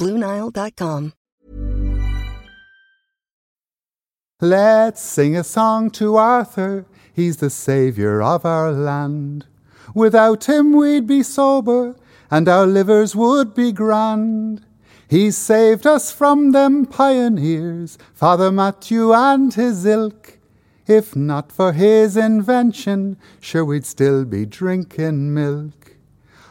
BlueNile.com. Let's sing a song to Arthur, he's the saviour of our land. Without him we'd be sober, and our livers would be grand. He saved us from them pioneers, Father Mathew and his ilk. If not for his invention, sure we'd still be drinking milk.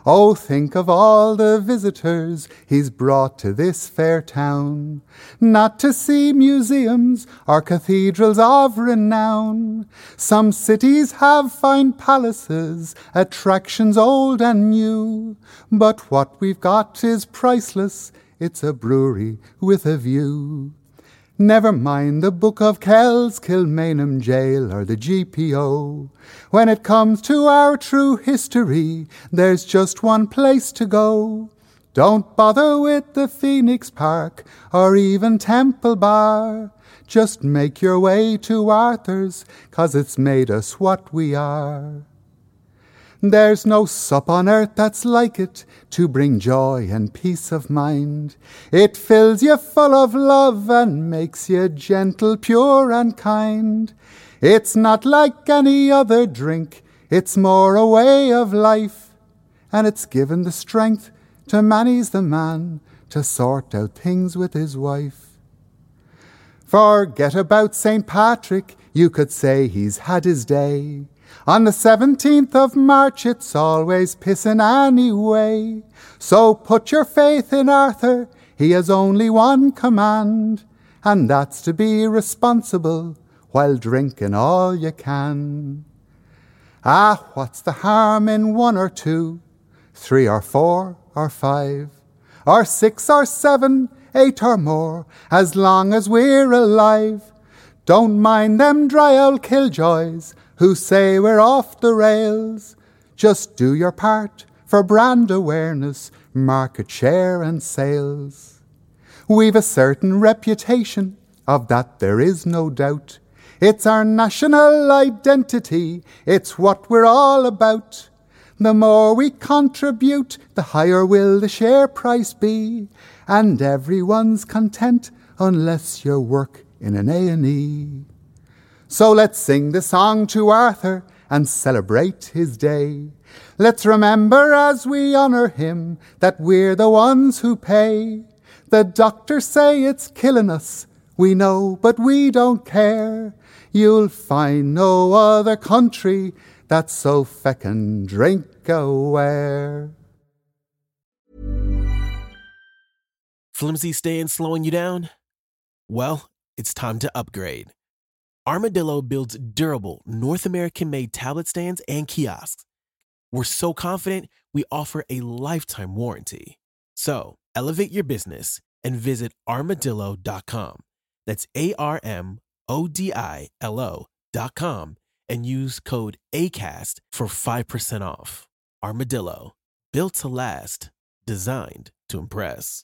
Oh, think of all the visitors he's brought to this fair town, not to see museums or cathedrals of renown. Some cities have fine palaces, attractions old and new, but what we've got is priceless. It's a brewery with a view. Never mind the Book of Kells, Kilmainham Jail, or the GPO. When it comes to our true history, there's just one place to go. Don't bother with the Phoenix Park or even Temple Bar. Just make your way to Arthur's, 'cause it's made us what we are. There's no sup on earth that's like it to bring joy and peace of mind. It fills you full of love and makes you gentle, pure, and kind. It's not like any other drink, it's more a way of life, and it's given the strength to many's the man to sort out things with his wife. Forget about St. Patrick, you could say he's had his day. On the 17th of March, it's always pissin' anyway. So put your faith in Arthur, he has only one command, and that's to be responsible while drinking all you can. Ah, what's the harm in one or two, three or four or five, or six or seven, eight or more, as long as we're alive? Don't mind them dry old killjoys who say we're off the rails. Just do your part for brand awareness, market share, and sales. We've a certain reputation, of that there is no doubt. It's our national identity, it's what we're all about. The more we contribute, the higher will the share price be, and everyone's content unless you work in an A&E. So let's sing the song to Arthur and celebrate his day. Let's remember as we honor him that we're the ones who pay. The doctors say it's killing us, we know, but we don't care. You'll find no other country that's so feckin' drink aware. Flimsy staying slowing you down? Well, it's time to upgrade. Armodilo builds durable, North American made tablet stands and kiosks. We're so confident we offer a lifetime warranty. So elevate your business and visit armodilo.com. That's A R M O D I L O.com and use code ACAST for 5% off. Armodilo, built to last, designed to impress.